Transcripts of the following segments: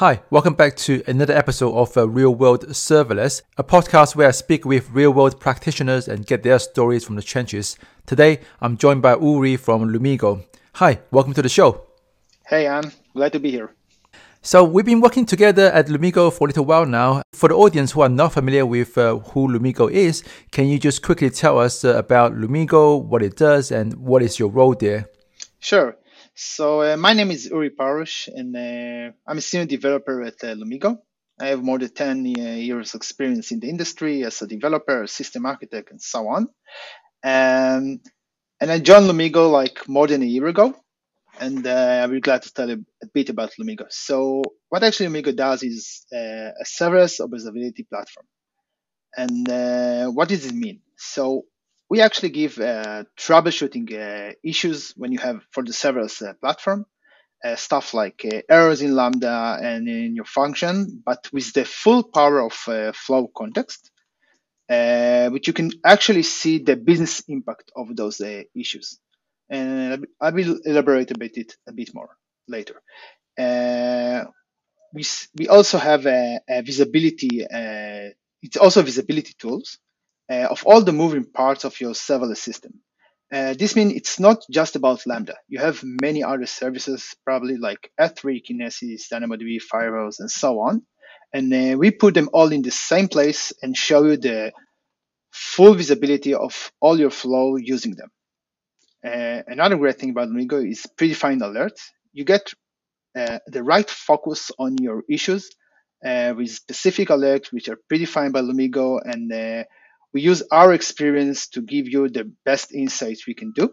Hi, welcome back to another episode of uh, Real World Serverless, a podcast where I speak with real world practitioners and get their stories from the trenches. Today, I'm joined by Uri from Lumigo. Hi, welcome to the show. Hey, Yan. Glad to be here. So, we've been working together at Lumigo for a little while now. For the audience who are not familiar with uh, who Lumigo is, can you just quickly tell us uh, about Lumigo, what it does, and what is your role there? Sure. So uh, my name is Uri Parush, and uh, I'm a senior developer at uh, Lumigo. I have more than 10 uh, years experience in the industry as a developer, system architect, and so on. Um, and I joined Lumigo like more than a year ago, and uh, I'm really glad to tell you a bit about Lumigo. So what actually Lumigo does is uh, a serverless observability platform. And what does it mean? So we actually give uh, troubleshooting uh, issues when you have for the serverless uh, platform, uh, stuff like uh, errors in Lambda and in your function, but with the full power of uh, flow context, which you can actually see the business impact of those issues. And I will elaborate a bit it a bit more later. we, we also have a, a visibility. it's also visibility tools uh, of all the moving parts of your serverless system. Uh, this means it's not just about Lambda. You have many other services, probably like S3, Kinesis, DynamoDB, Firehose, and so on. And uh, we put them all in the same place and show you the full visibility of all your flow using them. Uh, another great thing about Lumigo is predefined alerts. You get uh, the right focus on your issues uh, with specific alerts which are predefined by Lumigo and uh, we use our experience to give you the best insights we can do.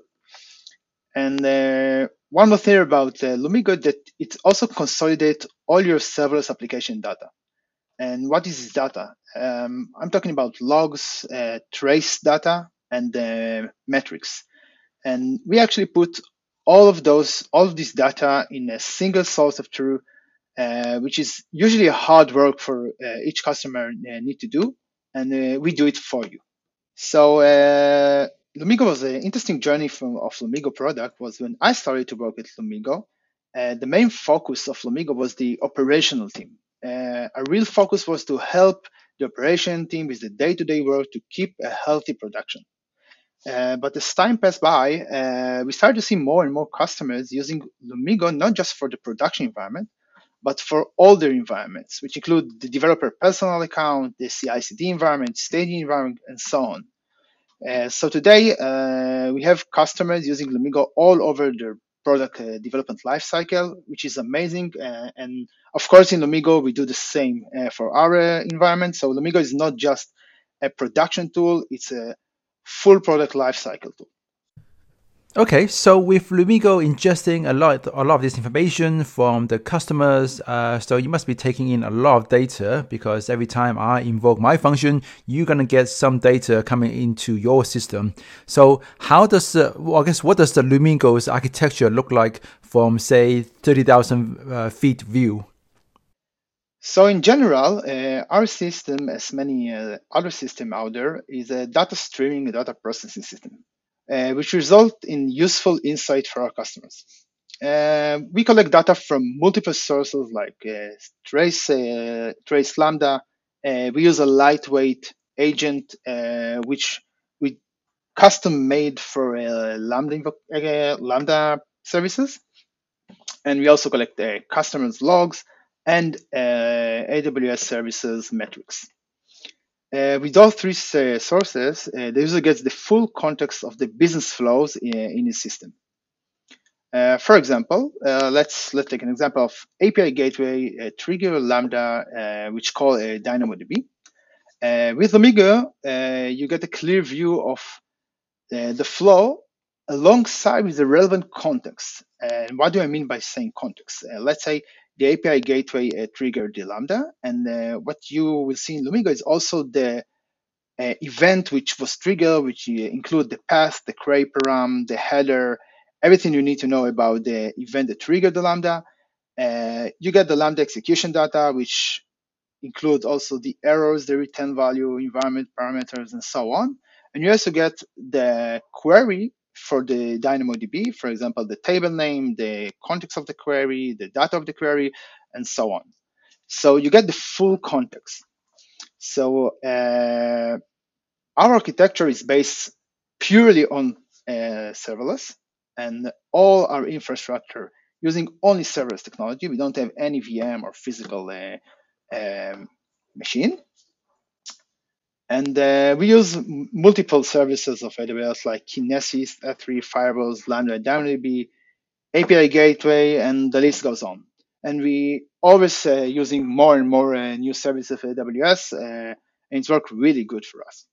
And uh, one more thing about uh, Lumigo that it also consolidates all your serverless application data. And what is this data? Um, I'm talking about logs, uh, trace data, and uh, metrics. And we actually put all of those, all of this data in a single source of truth, uh, which is usually a hard work for uh, each customer need to do and uh, we do it for you. So uh, Lumigo was an interesting journey from of Lumigo product was when I started to work with Lumigo. Uh, the main focus of Lumigo was the operational team. Uh, a real focus was to help the operation team with the day-to-day work to keep a healthy production. Uh, but as time passed by, uh, we started to see more and more customers using Lumigo not just for the production environment, but for all their environments, which include the developer personal account, the CI/CD environment, staging environment, and so on. Uh, so today uh, we have customers using Lumigo all over their product uh, development lifecycle, which is amazing. Uh, and of course, in Lumigo we do the same uh, for our uh, environment. So Lumigo is not just a production tool; it's a full product lifecycle tool. Okay, so with Lumigo ingesting a lot, a lot of this information from the customers, uh, so you must be taking in a lot of data because every time I invoke my function, you're gonna get some data coming into your system. So how does, uh, well, I guess, what does the Lumigo's architecture look like from say thirty thousand uh, feet view? So in general, uh, our system, as many uh, other systems out there, is a data streaming, data processing system uh, which result in useful insight for our customers. Uh, we collect data from multiple sources like uh, Trace, uh, Trace Lambda. Uh, we use a lightweight agent, uh, which we custom made for Lambda, Lambda services. And we also collect customers' logs and AWS services metrics. Uh, with all three uh, sources, uh, the user gets the full context of the business flows in, in his system. Uh, for example, uh, let's let's take an example of API gateway trigger lambda, which call a DynamoDB. with Lumigo, you get a clear view of the flow alongside with the relevant context. And what do I mean by saying context? let's say the API gateway uh, triggered the Lambda. And uh, what you will see in Lumigo is also the uh, event which was triggered, which include the path, the query param, the header, everything you need to know about the event that triggered the Lambda. Uh, you get the Lambda execution data, which includes also the errors, the return value, environment parameters, and so on. And you also get the query for the DynamoDB, for example, the table name, the context of the query, the data of the query, and so on. So you get the full context. So uh, our architecture is based purely on uh, serverless and all our infrastructure using only serverless technology. We don't have any VM or physical uh, um, machine. And uh, we use multiple services of AWS like Kinesis, S3, Firehose, Lambda, DynamoDB, API Gateway, and the list goes on. And we always uh, using more and more uh, new services of AWS, uh, and it's worked really good for us.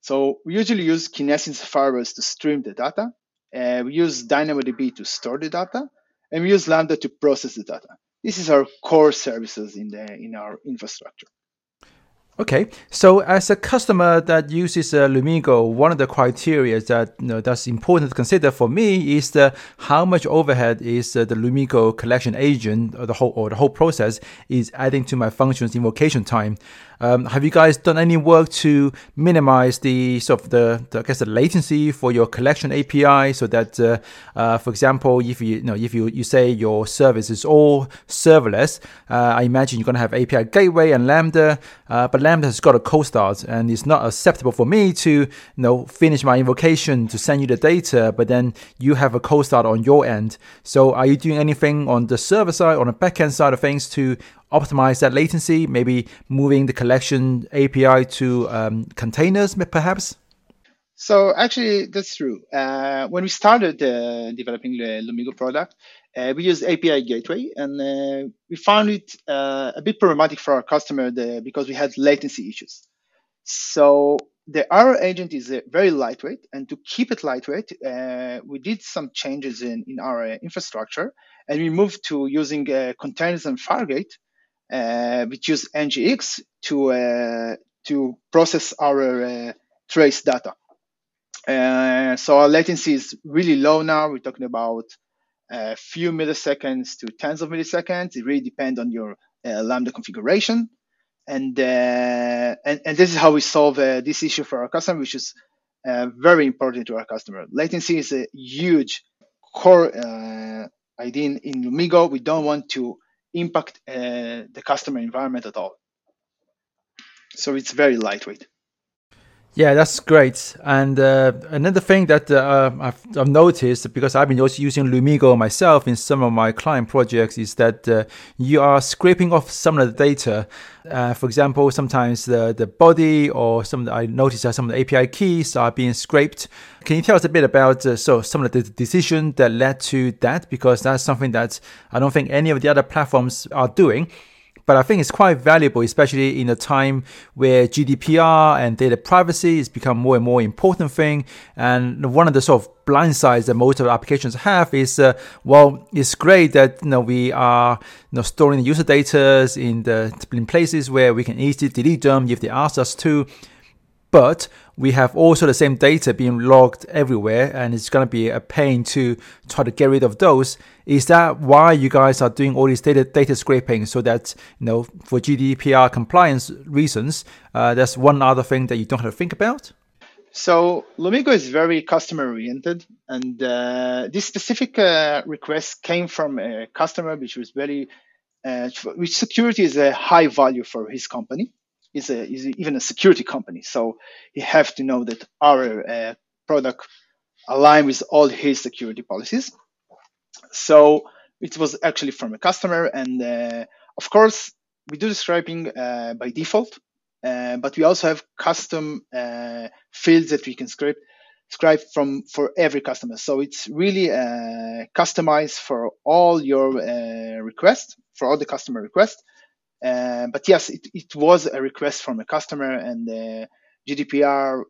So we usually use Kinesis Firehose to stream the data. Uh, we use DynamoDB to store the data, and we use Lambda to process the data. This is our core services in the in our infrastructure. Okay, so as a customer that uses uh, Lumigo, one of the criteria that you know, that's important to consider for me is the how much overhead is uh, the Lumigo collection agent or the whole or the whole process is adding to my functions invocation time. Um, have you guys done any work to minimize the sort of the, the I guess the latency for your collection API so that, uh, uh, for example, if you, you, know if you, you say your service is all serverless, uh, I imagine you're going to have API gateway and Lambda, uh, but Lambda has got a cold start and it's not acceptable for me to you know finish my invocation to send you the data, but then you have a cold start on your end. So are you doing anything on the server side, on the backend side of things to optimize that latency, maybe moving the collection API to um, containers, perhaps? So actually, that's true. Uh, when we started uh, developing the Lumigo product, uh, we use API Gateway, and uh, we found it uh, a bit problematic for our customer the, because we had latency issues. So the our agent is uh, very lightweight, and to keep it lightweight, we did some changes in, in our infrastructure, and we moved to using containers and Fargate uh, which use NGINX to uh, to process our uh, trace data. Uh, so our latency is really low now. We're talking about a few milliseconds to tens of milliseconds. It really depends on your uh, Lambda configuration. And, uh, and, and this is how we solve this issue for our customer, which is very important to our customer. Latency is a huge core idea in, in Lumigo. We don't want to impact uh, the customer environment at all. So it's very lightweight. Yeah, that's great. And uh, another thing that uh, I've, I've, noticed because I've been also using Lumigo myself in some of my client projects is that uh, you are scraping off some of the data. Uh, for example, sometimes the, the body or some I noticed that some of the API keys are being scraped. Can you tell us a bit about uh, so some of the decision that led to that? Because that's something that I don't think any of the other platforms are doing. But I think it's quite valuable, especially in a time where GDPR and data privacy has become more and more important thing. And one of the sort of blind sides that most of the applications have is, uh, well, it's great that you know we are you know storing the user data in the in places where we can easily delete them if they ask us to but we have also the same data being logged everywhere and it's going to be a pain to try to get rid of those. Is that why you guys are doing all these data data scraping? So that you know for gdpr compliance reasons uh, that's one other thing that you don't have to think about? So Lumigo is very customer oriented, and uh, this specific uh, request came from a customer which was very, uh, which security is a high value for his company is, a, is even a security company. So he have to know that our uh, product align with all his security policies. So it was actually from a customer, and uh, of course we do the scraping uh, by default, uh, but we also have custom uh, fields that we can scrape scrape from for every customer. So it's really uh, customized for all your requests, for all the customer requests. Uh, but yes, it, it was a request from a customer, and uh, GDPR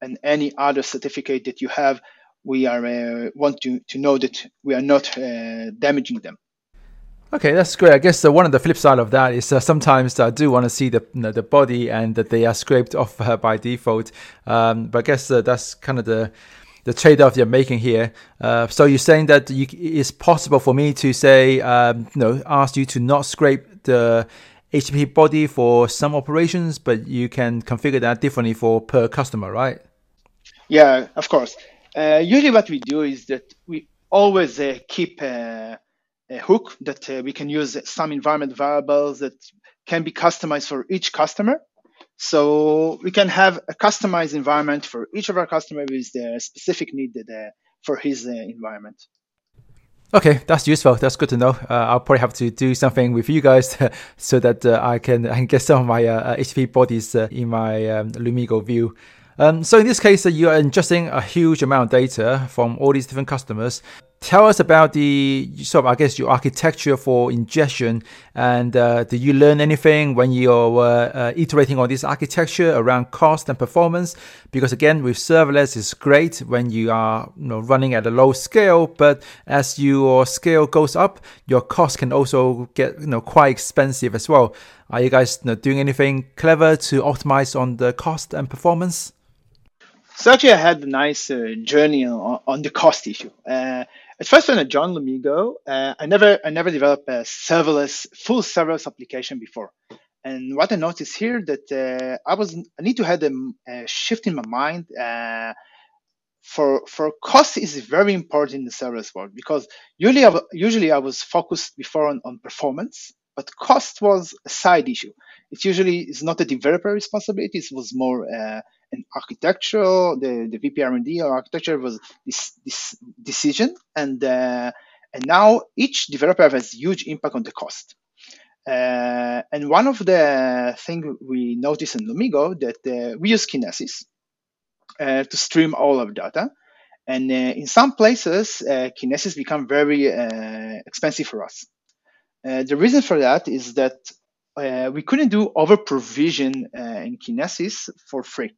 and any other certificate that you have, we are uh, want to, to know that we are not uh, damaging them. Okay, that's great. I guess uh, one of the flip side of that is uh, sometimes I do want to see the you know, the body and that they are scraped off by default. Um, but I guess that's kind of the the trade-off you're making here. Uh, so you're saying that you, it's possible for me to say, um, you know, ask you to not scrape the HTTP body for some operations, but you can configure that differently for per customer, right? Yeah, of course. Uh, usually, what we do is that we always uh, keep uh, uh a hook that uh, we can use some environment variables that can be customized for each customer. So we can have a customized environment for each of our customers with the specific need that, uh, for his uh, environment. Okay, that's useful. That's good to know. Uh, I'll probably have to do something with you guys so that uh, I can I can get some of my uh, HTTP bodies uh, in my um, Lumigo view. Um, so in this case, uh, you are ingesting a huge amount of data from all these different customers. Tell us about the sort of, I guess, your architecture for ingestion, and uh, did you learn anything when you're uh, uh, iterating on this architecture around cost and performance? Because again, with serverless, it's great when you are you know, running at a low scale, but as your scale goes up, your cost can also get you know quite expensive as well. Are you guys you know, doing anything clever to optimize on the cost and performance? So actually, I had a nice uh, journey on, on, the cost issue. Uh, at first, I joined Lumigo, uh, I never I never developed a serverless full serverless application before. And what I noticed here that uh, I was I need to have a, a shift in my mind. Uh, for for cost is very important in the serverless world because usually I, usually I was focused before on, on performance, but cost was a side issue. It usually is not a developer responsibility. It was more uh, an architectural, the, the VP R&D or architecture was this, this decision. And, uh, and now each developer has huge impact on the cost. Uh, and one of the things we noticed in Lumigo that uh, we use Kinesis uh, to stream all of data. And uh, in some places, Kinesis become very expensive for us. The reason for that is that we couldn't do over provision in Kinesis for free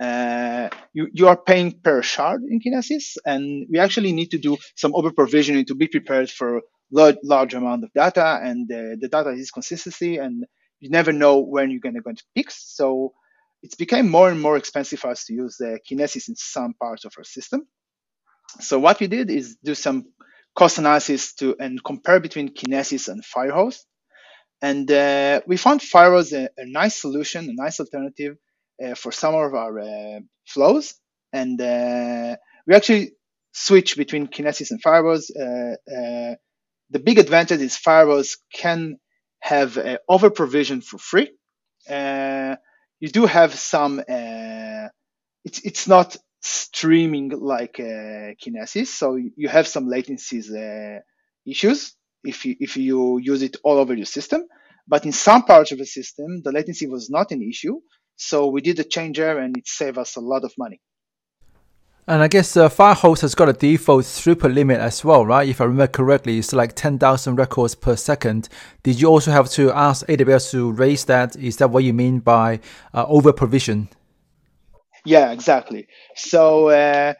uh, you, you are paying per shard in Kinesis, and we actually need to do some over provisioning to be prepared for large, large amount of data, and uh, the data is consistency, and you never know when you're going to go into peaks. So it's became more and more expensive for us to use the Kinesis in some parts of our system. So what we did is do some cost analysis to and compare between Kinesis and Firehose. And uh, we found Firehose a, a nice solution, a nice alternative uh, for some of our uh, flows. And uh, we actually switch between Kinesis and Firehose. the big advantage is Firehose can have over provision for free. you do have some, it's, it's not streaming like uh, Kinesis, so you have some latencies uh, issues if you if you use it all over your system. But in some parts of the system, the latency was not an issue, so we did a changer and it saved us a lot of money. And I guess the uh, Firehose has got a default throughput limit as well, right? If I remember correctly, it's like 10,000 records per second. Did you also have to ask AWS to raise that? Is that what you mean by uh, over provision? Yeah, exactly. So uh,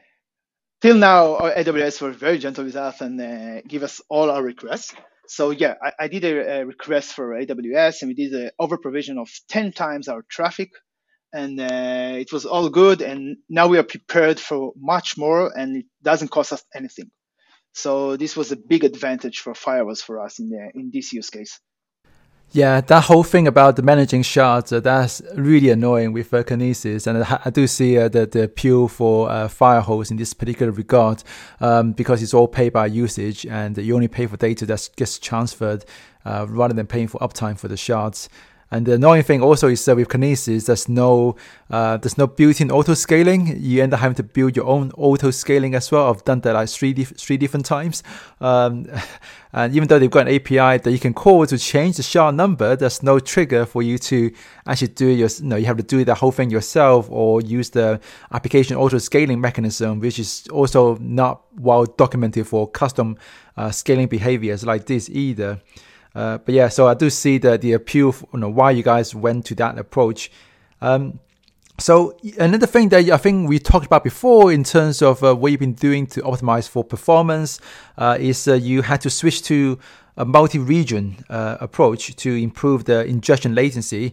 till now, AWS were very gentle with us and uh, give us all our requests. So yeah, I, I did a, a, request for AWS and we did an over provision of 10 times our traffic and uh, it was all good. And now we are prepared for much more, and it doesn't cost us anything. So this was a big advantage for Firehose for us in the, in this use case. Yeah, that whole thing about the managing shards, uh, that's really annoying with uh, Kinesis. And I, do see uh, the, the appeal for uh, Firehose in this particular regard um, because it's all paid by usage and you only pay for data that gets transferred uh, rather than paying for uptime for the shards. And the annoying thing also is that with Kinesis, there's no uh, there's no built-in auto scaling. You end up having to build your own auto scaling as well. I've done that like three dif- three different times. Um, and even though they've got an API that you can call to change the shard number, there's no trigger for you to actually do. Your, you know, you have to do the whole thing yourself or use the application auto scaling mechanism, which is also not well documented for custom uh, scaling behaviors like this either. Uh, but yeah, so I do see the the appeal, for, you know, why you guys went to that approach. Um, so another thing that I think we talked about before in terms of uh, what you've been doing to optimize for performance uh, is uh, you had to switch to a multi-region uh, approach to improve the ingestion latency.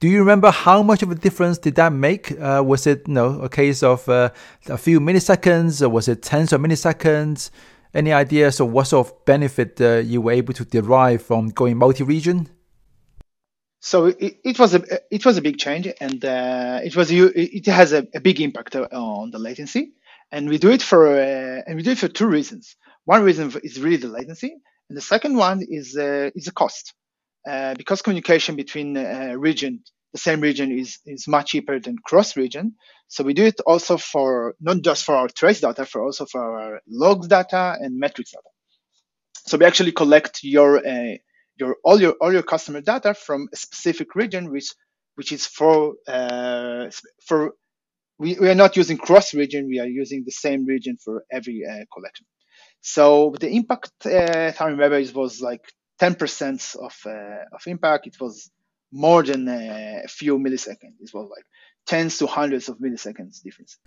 Do you remember how much of a difference did that make? Uh, was it you know, a case of a few milliseconds, or was it tens of milliseconds? Any ideas of what sort of benefit uh, you were able to derive from going multi-region? So it, it, was a it was a big change, and uh, it was it has a, a, big impact on the latency. And we do it for uh, and we do it for two reasons. One reason is really the latency, And the second one is uh, is the cost, uh, because communication between uh, region, the same region, is is much cheaper than cross region. So we do it also for not just for our trace data, for also for our logs data and metrics data. So we actually collect your uh, your all your all your customer data from a specific region, which which is for uh, for we, we are not using cross region, we are using the same region for every uh, collection. So the impact uh, time it was like 10% of, uh, of impact. It was more than a few milliseconds. It was like tens to hundreds of milliseconds difference.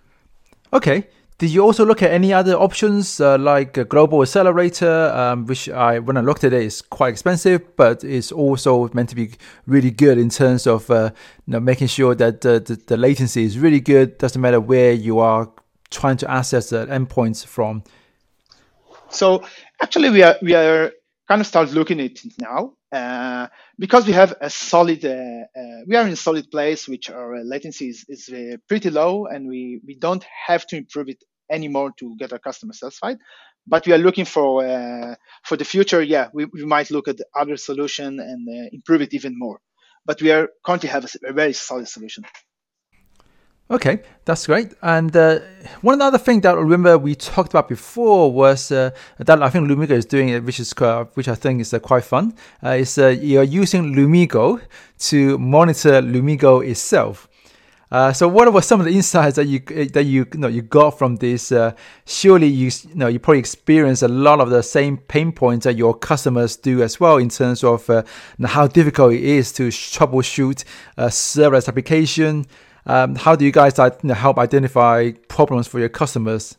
Okay, did you also look at any other options uh, like a global accelerator, um, which I, when I looked at it, is quite expensive, but it's also meant to be really good in terms of uh, you know, making sure that the, the, the, latency is really good. Doesn't matter where you are trying to access the endpoints from. So actually, we are we are kind of start looking at it now uh, because we have a solid uh, uh, we are in solid place which our latency is, is uh, pretty low and we we don't have to improve it anymore to get our customers satisfied. But we are looking for uh, for the future yeah we, we might look at other solution and uh, improve it even more. But we are currently have a, a very solid solution Okay, that's great. And uh, one other thing that I remember we talked about before was uh, that I think Lumigo is doing, it, which is uh, which I think is uh, quite fun. Uh, is uh, you're using Lumigo to monitor Lumigo itself. so, what were some of the insights that you that you, you know you got from this? surely you, you know you probably experience a lot of the same pain points that your customers do as well in terms of how difficult it is to troubleshoot a serverless application. Um, how do you guys you know, help identify problems for your customers?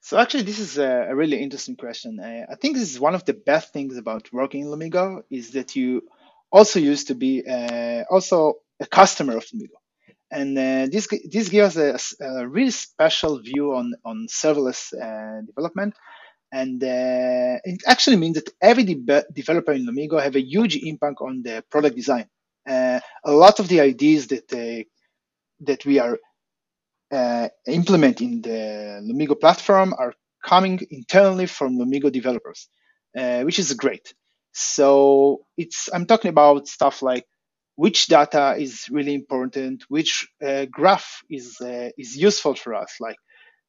So actually, this is a, really interesting question. I think this is one of the best things about working in Lumigo is that you also used to be uh, also a customer of Lumigo, and uh, this this gives us a, a, really special view on on serverless uh, development, and uh, it actually means that every de- developer in Lumigo have a huge impact on the product design. Uh, a lot of the ideas that uh, that we are uh, implementing the Lumigo platform are coming internally from Lumigo developers, uh, which is great. So it's I'm talking about stuff like which data is really important, which uh, graph is uh, is useful for us. Like,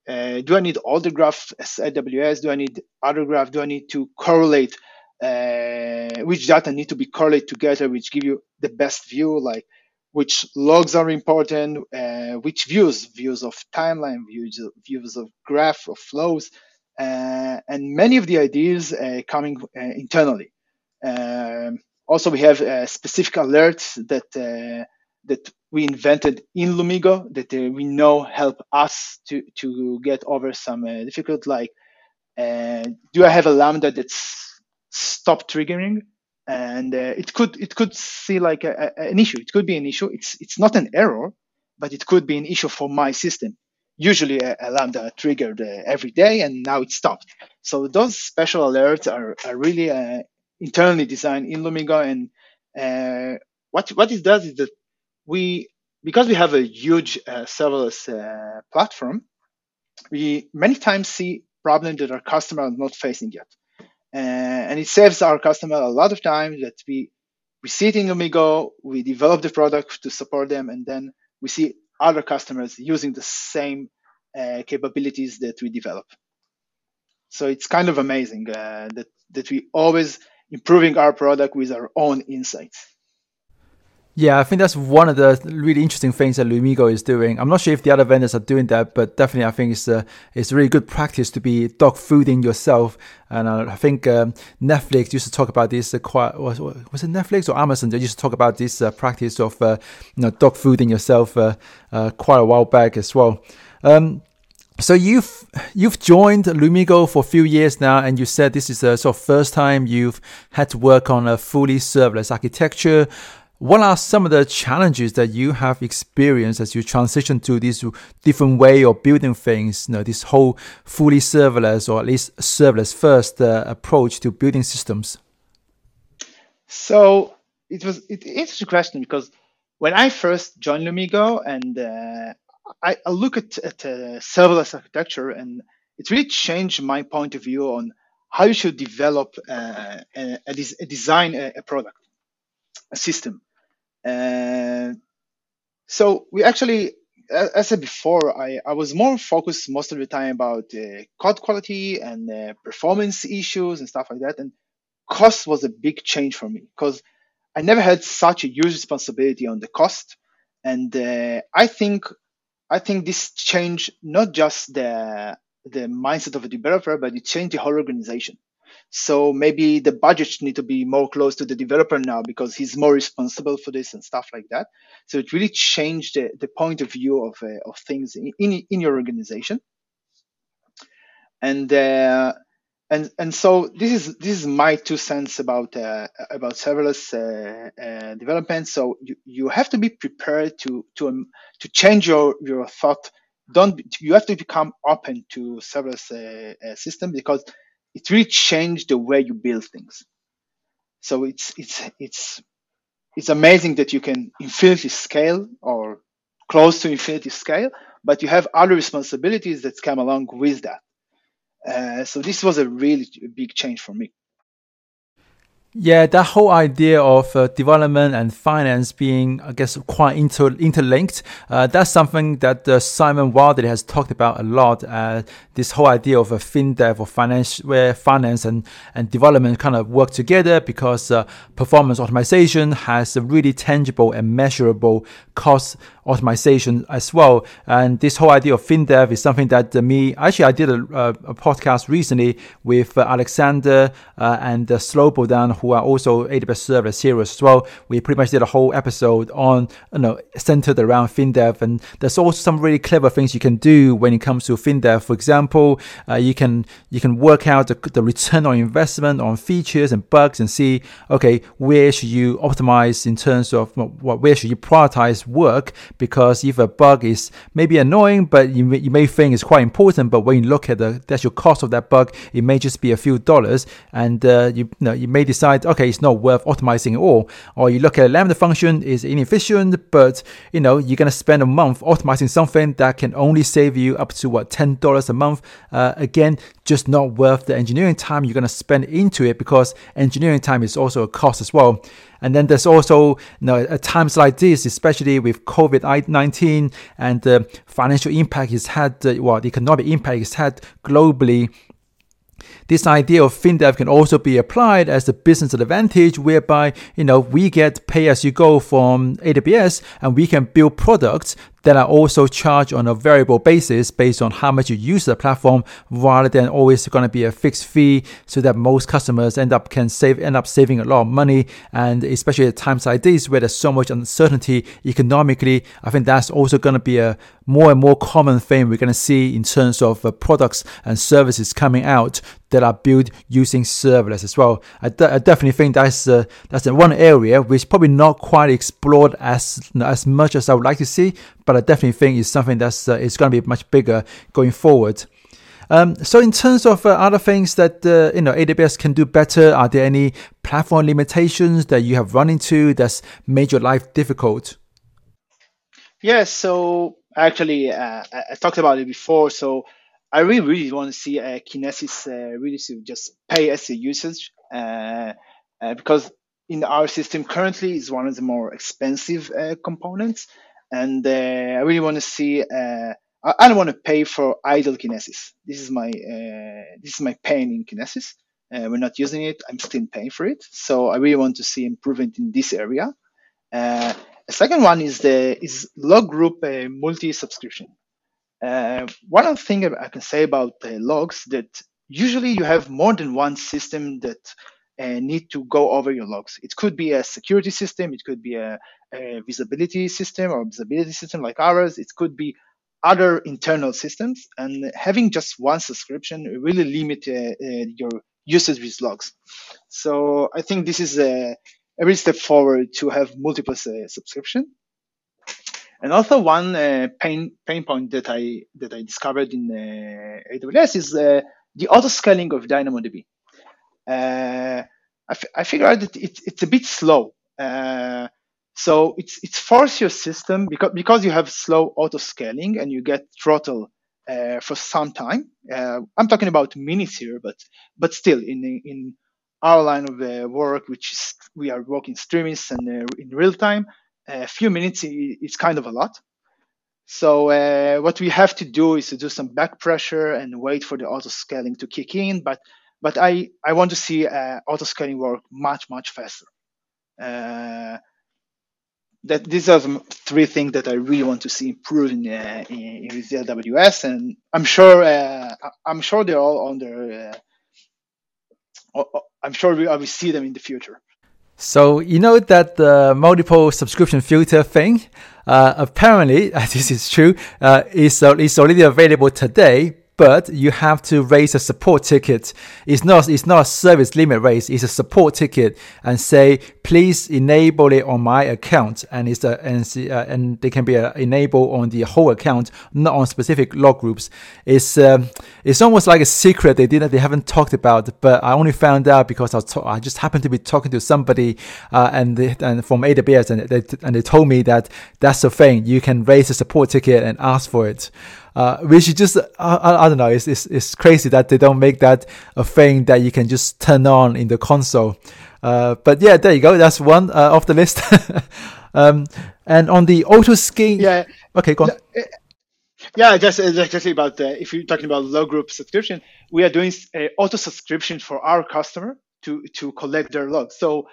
uh, do I need all the graph as AWS? Do I need other graph? Do I need to correlate? Uh, which data need to be correlated together, which give you the best view? Like, which logs are important, uh, which views, views of timeline, views, views of graph of flows, uh, and many of the ideas uh, coming uh, internally. Um, also, we have uh, specific alerts that uh, that we invented in Lumigo that we know help us to to get over some difficult like do I have a lambda that's stop triggering and uh, it could it could see like a, a, an issue. It could be an issue. It's it's not an error, but it could be an issue for my system. Usually a, a lambda triggered uh, every day, and now it stopped. So those special alerts are are really uh, internally designed in Lumigo, and uh, what what it does is that we because we have a huge uh, serverless uh, platform, we many times see problems that our customers are not facing yet. Uh, and it saves our customer a lot of time that we we see it in Lumigo, we develop the product to support them, and then we see other customers using the same uh, capabilities that we develop. So it's kind of amazing uh, that that we always improving our product with our own insights. Yeah, I think that's one of the really interesting things that Lumigo is doing. I'm not sure if the other vendors are doing that, but definitely I think it's a, uh, it's really good practice to be dog fooding yourself. And uh, I think um, Netflix used to talk about this uh, quite was, was it Netflix or Amazon? They used to talk about this uh, practice of you know dog fooding yourself quite a while back as well. Um, so you've you've joined Lumigo for a few years now, and you said this is the sort of first time you've had to work on a fully serverless architecture. What are some of the challenges that you have experienced as you transition to this different way of building things? You know, this whole fully serverless or at least serverless first uh, approach to building systems. So it was it, a question because when I first joined Lumigo and uh, I, I, look at, at uh, serverless architecture and it really changed my point of view on how you should develop uh, a, a, a, design a, a, product, a system. Uh, so we actually, as I said before, I, I was more focused most of the time about uh, code quality and uh, performance issues and stuff like that. And cost was a big change for me because I never had such a huge responsibility on the cost. And uh, I think I think this changed not just the the mindset of a developer, but it changed the whole organization. So maybe the budgets need to be more close to the developer now because he's more responsible for this and stuff like that. So it really changed the, the point of view of, uh, of things in, in, in your organization. And uh, and and so this is this is my two cents about uh, about serverless uh, uh, development. So you, you have to be prepared to to um, to change your your thought. Don't you have to become open to serverless uh, uh, system because it really changed the way you build things. So it's it's it's it's amazing that you can infinity scale or close to infinity scale, but you have other responsibilities that come along with that. Uh, so this was a really big change for me. Yeah, that whole idea of uh, development and finance being, I guess, quite inter- interlinked, uh, that's something that uh, Simon Wardley has talked about a lot. Uh, this whole idea of a FinDev or finance, where finance and, and development kind of work together because uh, performance optimization has a really tangible and measurable cost optimization as well. And this whole idea of FinDev is something that uh, me, actually, I did a, a podcast recently with Alexander and uh, Slobodan who are also AWS serverless heroes as well. We pretty much did a whole episode on, you know, centered around FinDev. And there's also some really clever things you can do when it comes to FinDev. For example, uh, you can you can work out the, the return on investment on features and bugs and see, okay, where should you optimize in terms of what, where should you prioritize work? Because if a bug is maybe annoying, but you may, you may think it's quite important, but when you look at the actual cost of that bug, it may just be a few dollars, and uh, you, you know you may decide decide, okay, it's not worth optimizing at all. Or you look at a Lambda function is inefficient, but you know, you're going to spend a month optimizing something that can only save you up to what, $10 a month. Uh, again, just not worth the engineering time you're going to spend into it because engineering time is also a cost as well. And then there's also, you know, at times like this, especially with COVID 19 and the financial impact it's had, uh, well, the economic impact it's had globally this idea of FinDev can also be applied as a business advantage whereby, you know, we get pay as you go from AWS and we can build products that are also charged on a variable basis based on how much you use the platform rather than always going to be a fixed fee so that most customers end up can save end up saving a lot of money. And especially at times like this where there's so much uncertainty economically I think that's also going to be a more and more common thing we're going to see in terms of uh, products and services coming out that are built using serverless as well. I, de- I definitely think that's uh, that's one area which probably not quite explored as as much as I would like to see, but I definitely think it's something that's uh, it's going to be much bigger going forward. Um, so in terms of uh, other things that uh, you know AWS can do better, are there any platform limitations that you have run into that's made your life difficult? Yeah, so actually uh, I talked about it before. So I really really want to see uh, Kinesis uh, really to just pay as a usage uh, uh, because in our system currently is one of the more expensive components and uh, I really want to see. Uh, I, don't want to pay for idle Kinesis. This is my uh, this is my pain in Kinesis. Uh, we're not using it. I'm still paying for it. So I really want to see improvement in this area. Uh, the second one is the is log group uh, multi subscription. One of the things I can say about logs that usually you have more than one system that and need to go over your logs. It could be a security system, it could be a, a visibility system or visibility system like ours, it could be other internal systems. And having just one subscription really limit uh, uh, your usage with logs. So I think this is a, a real step forward to have multiple uh, subscription. And also one uh, pain pain point that I that I discovered in uh, AWS is uh, the auto scaling of DynamoDB uh, I, f- I figure out that it, it's a bit slow. Uh, so it's it's force your system because because you have slow auto scaling and you get throttle uh, for some time. Uh, I'm talking about minutes here, but but still in in our line of work, which is we are working streamings and in real time, a few minutes is kind of a lot. So uh, what we have to do is to do some back pressure and wait for the auto scaling to kick in. But but I I want to see uh, auto scaling work much much faster. Uh, that these are the three things that I really want to see improve in, uh, in, in AWS, and I'm sure uh, I'm sure they're all under. Uh, I'm sure we, I will see them in the future. So you know that the multiple subscription filter thing, uh, apparently, this is true, uh, is, uh, is already available today, but you have to raise a support ticket. It's not it's not a service limit raise. It's a support ticket, and say please enable it on my account, and it's a and uh, and they can be uh, enabled on the whole account, not on specific log groups. It's um, it's almost like a secret they didn't they haven't talked about, but I only found out because I was to- I just happened to be talking to somebody uh, and they, and from AWS, and they and they told me that that's the thing. You can raise a support ticket and ask for it uh, which is just I, I, don't know it's, it's, it's crazy that they don't make that a thing that you can just turn on in the console. Uh, but yeah there you go that's one uh, off the list. Um, and on the auto scheme yeah. Okay go on. Eh, yeah just just about uh, if you're talking about log group subscription we are doing auto subscription for our customer to to collect their logs so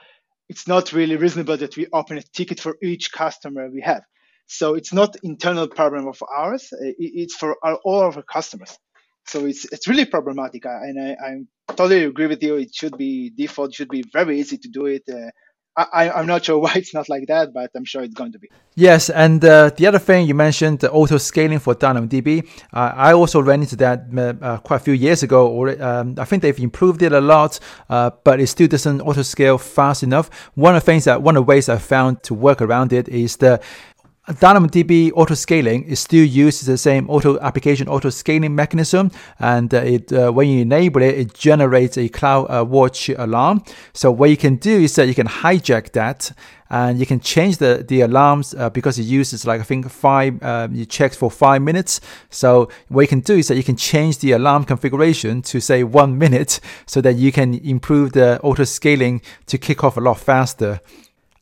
it's not really reasonable that we open a ticket for each customer we have so it's not internal problem of ours. It's for our, all of our customers. So it's it's really problematic. And I, I totally agree with you. It should be default. Should be very easy to do it. Uh, I, I'm not sure why it's not like that, but I'm sure it's going to be. Yes, and uh, the other thing you mentioned, the auto scaling for DynamoDB. Uh, I also ran into that uh, quite a few years ago. Or um, I think they've improved it a lot, uh, but it still doesn't auto scale fast enough. One of the things that one of the ways I found to work around it is the DynamoDB auto scaling is still uses the same auto application auto scaling mechanism, and uh, it uh, when you enable it, it generates a Cloud uh, Watch alarm. So what you can do is that you can hijack that, and you can change the the alarms uh, because it uses like I think five. Um, you check for five minutes. So what you can do is that you can change the alarm configuration to say one minute, so that you can improve the auto scaling to kick off a lot faster.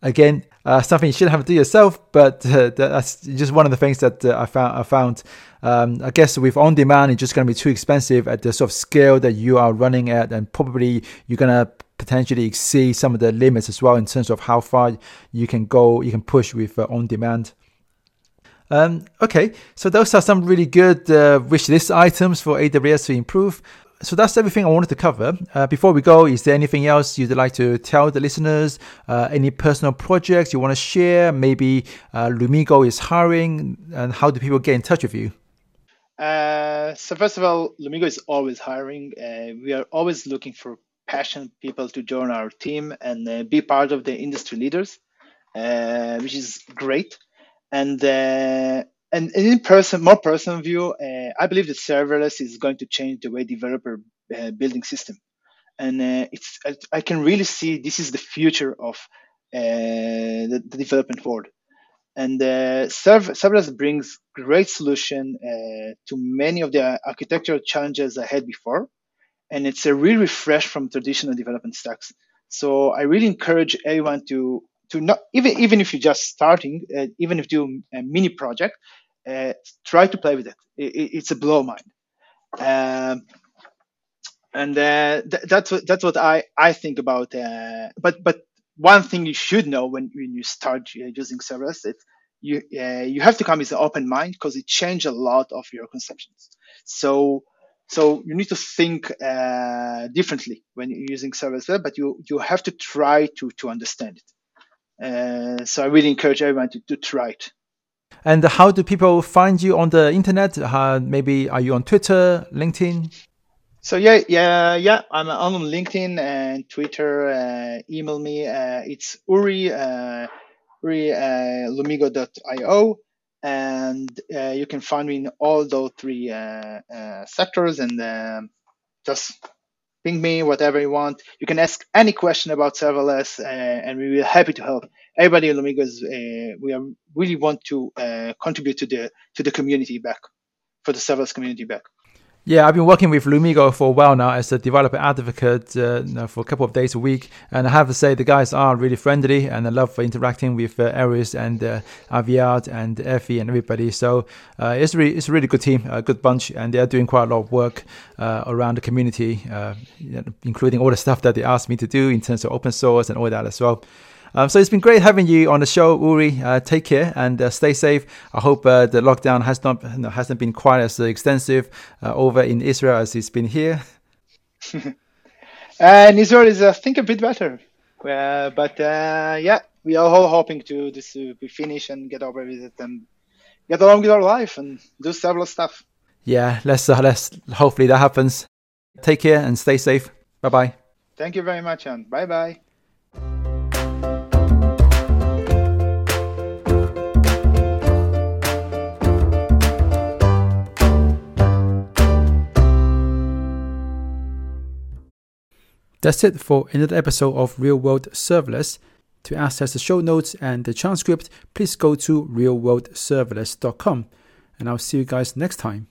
Again, uh, something you shouldn't have to do yourself, but uh, that's just one of the things that uh, I found. I found. Um, I guess with on demand, it's just going to be too expensive at the sort of scale that you are running at, and probably you're going to potentially exceed some of the limits as well in terms of how far you can go, you can push with uh, on demand. Um, okay, so those are some really good uh, wish list items for AWS to improve so that's everything I wanted to cover. Uh, before we go, is there anything else you'd like to tell the listeners? Uh, any personal projects you want to share? Maybe uh, Lumigo is hiring, and how do people get in touch with you? Uh, so first of all, Lumigo is always hiring. Uh, we are always looking for passionate people to join our team and uh, be part of the industry leaders, which is great. And and in person, more personal view, uh, I believe that serverless is going to change the way developer uh, building system, and uh, it's I, can really see this is the future of uh, the, the, development world. And uh, serv- serverless brings great solution uh, to many of the architectural challenges I had before, and it's a real refresh from traditional development stacks. So I really encourage everyone to to not even even if you're just starting, uh, even if you do a mini project, uh, try to play with it. it, it it's a blow mind, um, and uh, th- that's what that's what I I think about. Uh, but but one thing you should know when when you start uh, using serverless is you uh, you have to come with an open mind because it changes a lot of your conceptions. So so you need to think differently when you're using serverless, but you you have to try to to understand it. Uh, so I really encourage everyone to, to try it. And how do people find you on the internet? Uh, maybe are you on Twitter, LinkedIn? So yeah, yeah, yeah. I'm on LinkedIn and Twitter. Uh, email me. Uh, it's Uri uh, Uri uh, Lumigo.io, and uh, you can find me in all those three uh, uh, sectors. And um, just ping me whatever you want. You can ask any question about serverless, uh, and we will happy to help. Everybody in Lumigo is, uh, we are, really want to uh, contribute to the to the community back for the serverless community back. Yeah, I've been working with Lumigo for a while now as a developer advocate uh, for a couple of days a week, and I have to say the guys are really friendly, and I love interacting with uh, Erez and uh, Aviad and Efi and everybody. So uh, it's really it's a really good team, a good bunch, and they are doing quite a lot of work uh, around the community, uh, including all the stuff that they asked me to do in terms of open source and all that as well. Um, so it's been great having you on the show, Uri. Uh, take care and uh, stay safe. I hope uh, the lockdown has not hasn't been quite as extensive uh, over in Israel as it's been here. and Israel is, I think, a bit better. Uh, but uh, yeah, we are all hoping to this to be finished and get over with it and get along with our life and do several stuff. Yeah, let's let's hopefully that happens. Take care and stay safe. Bye bye. Thank you very much, and bye bye. That's it for another episode of Real World Serverless. To access the show notes and the transcript, please go to realworldserverless.com. And I'll see you guys next time.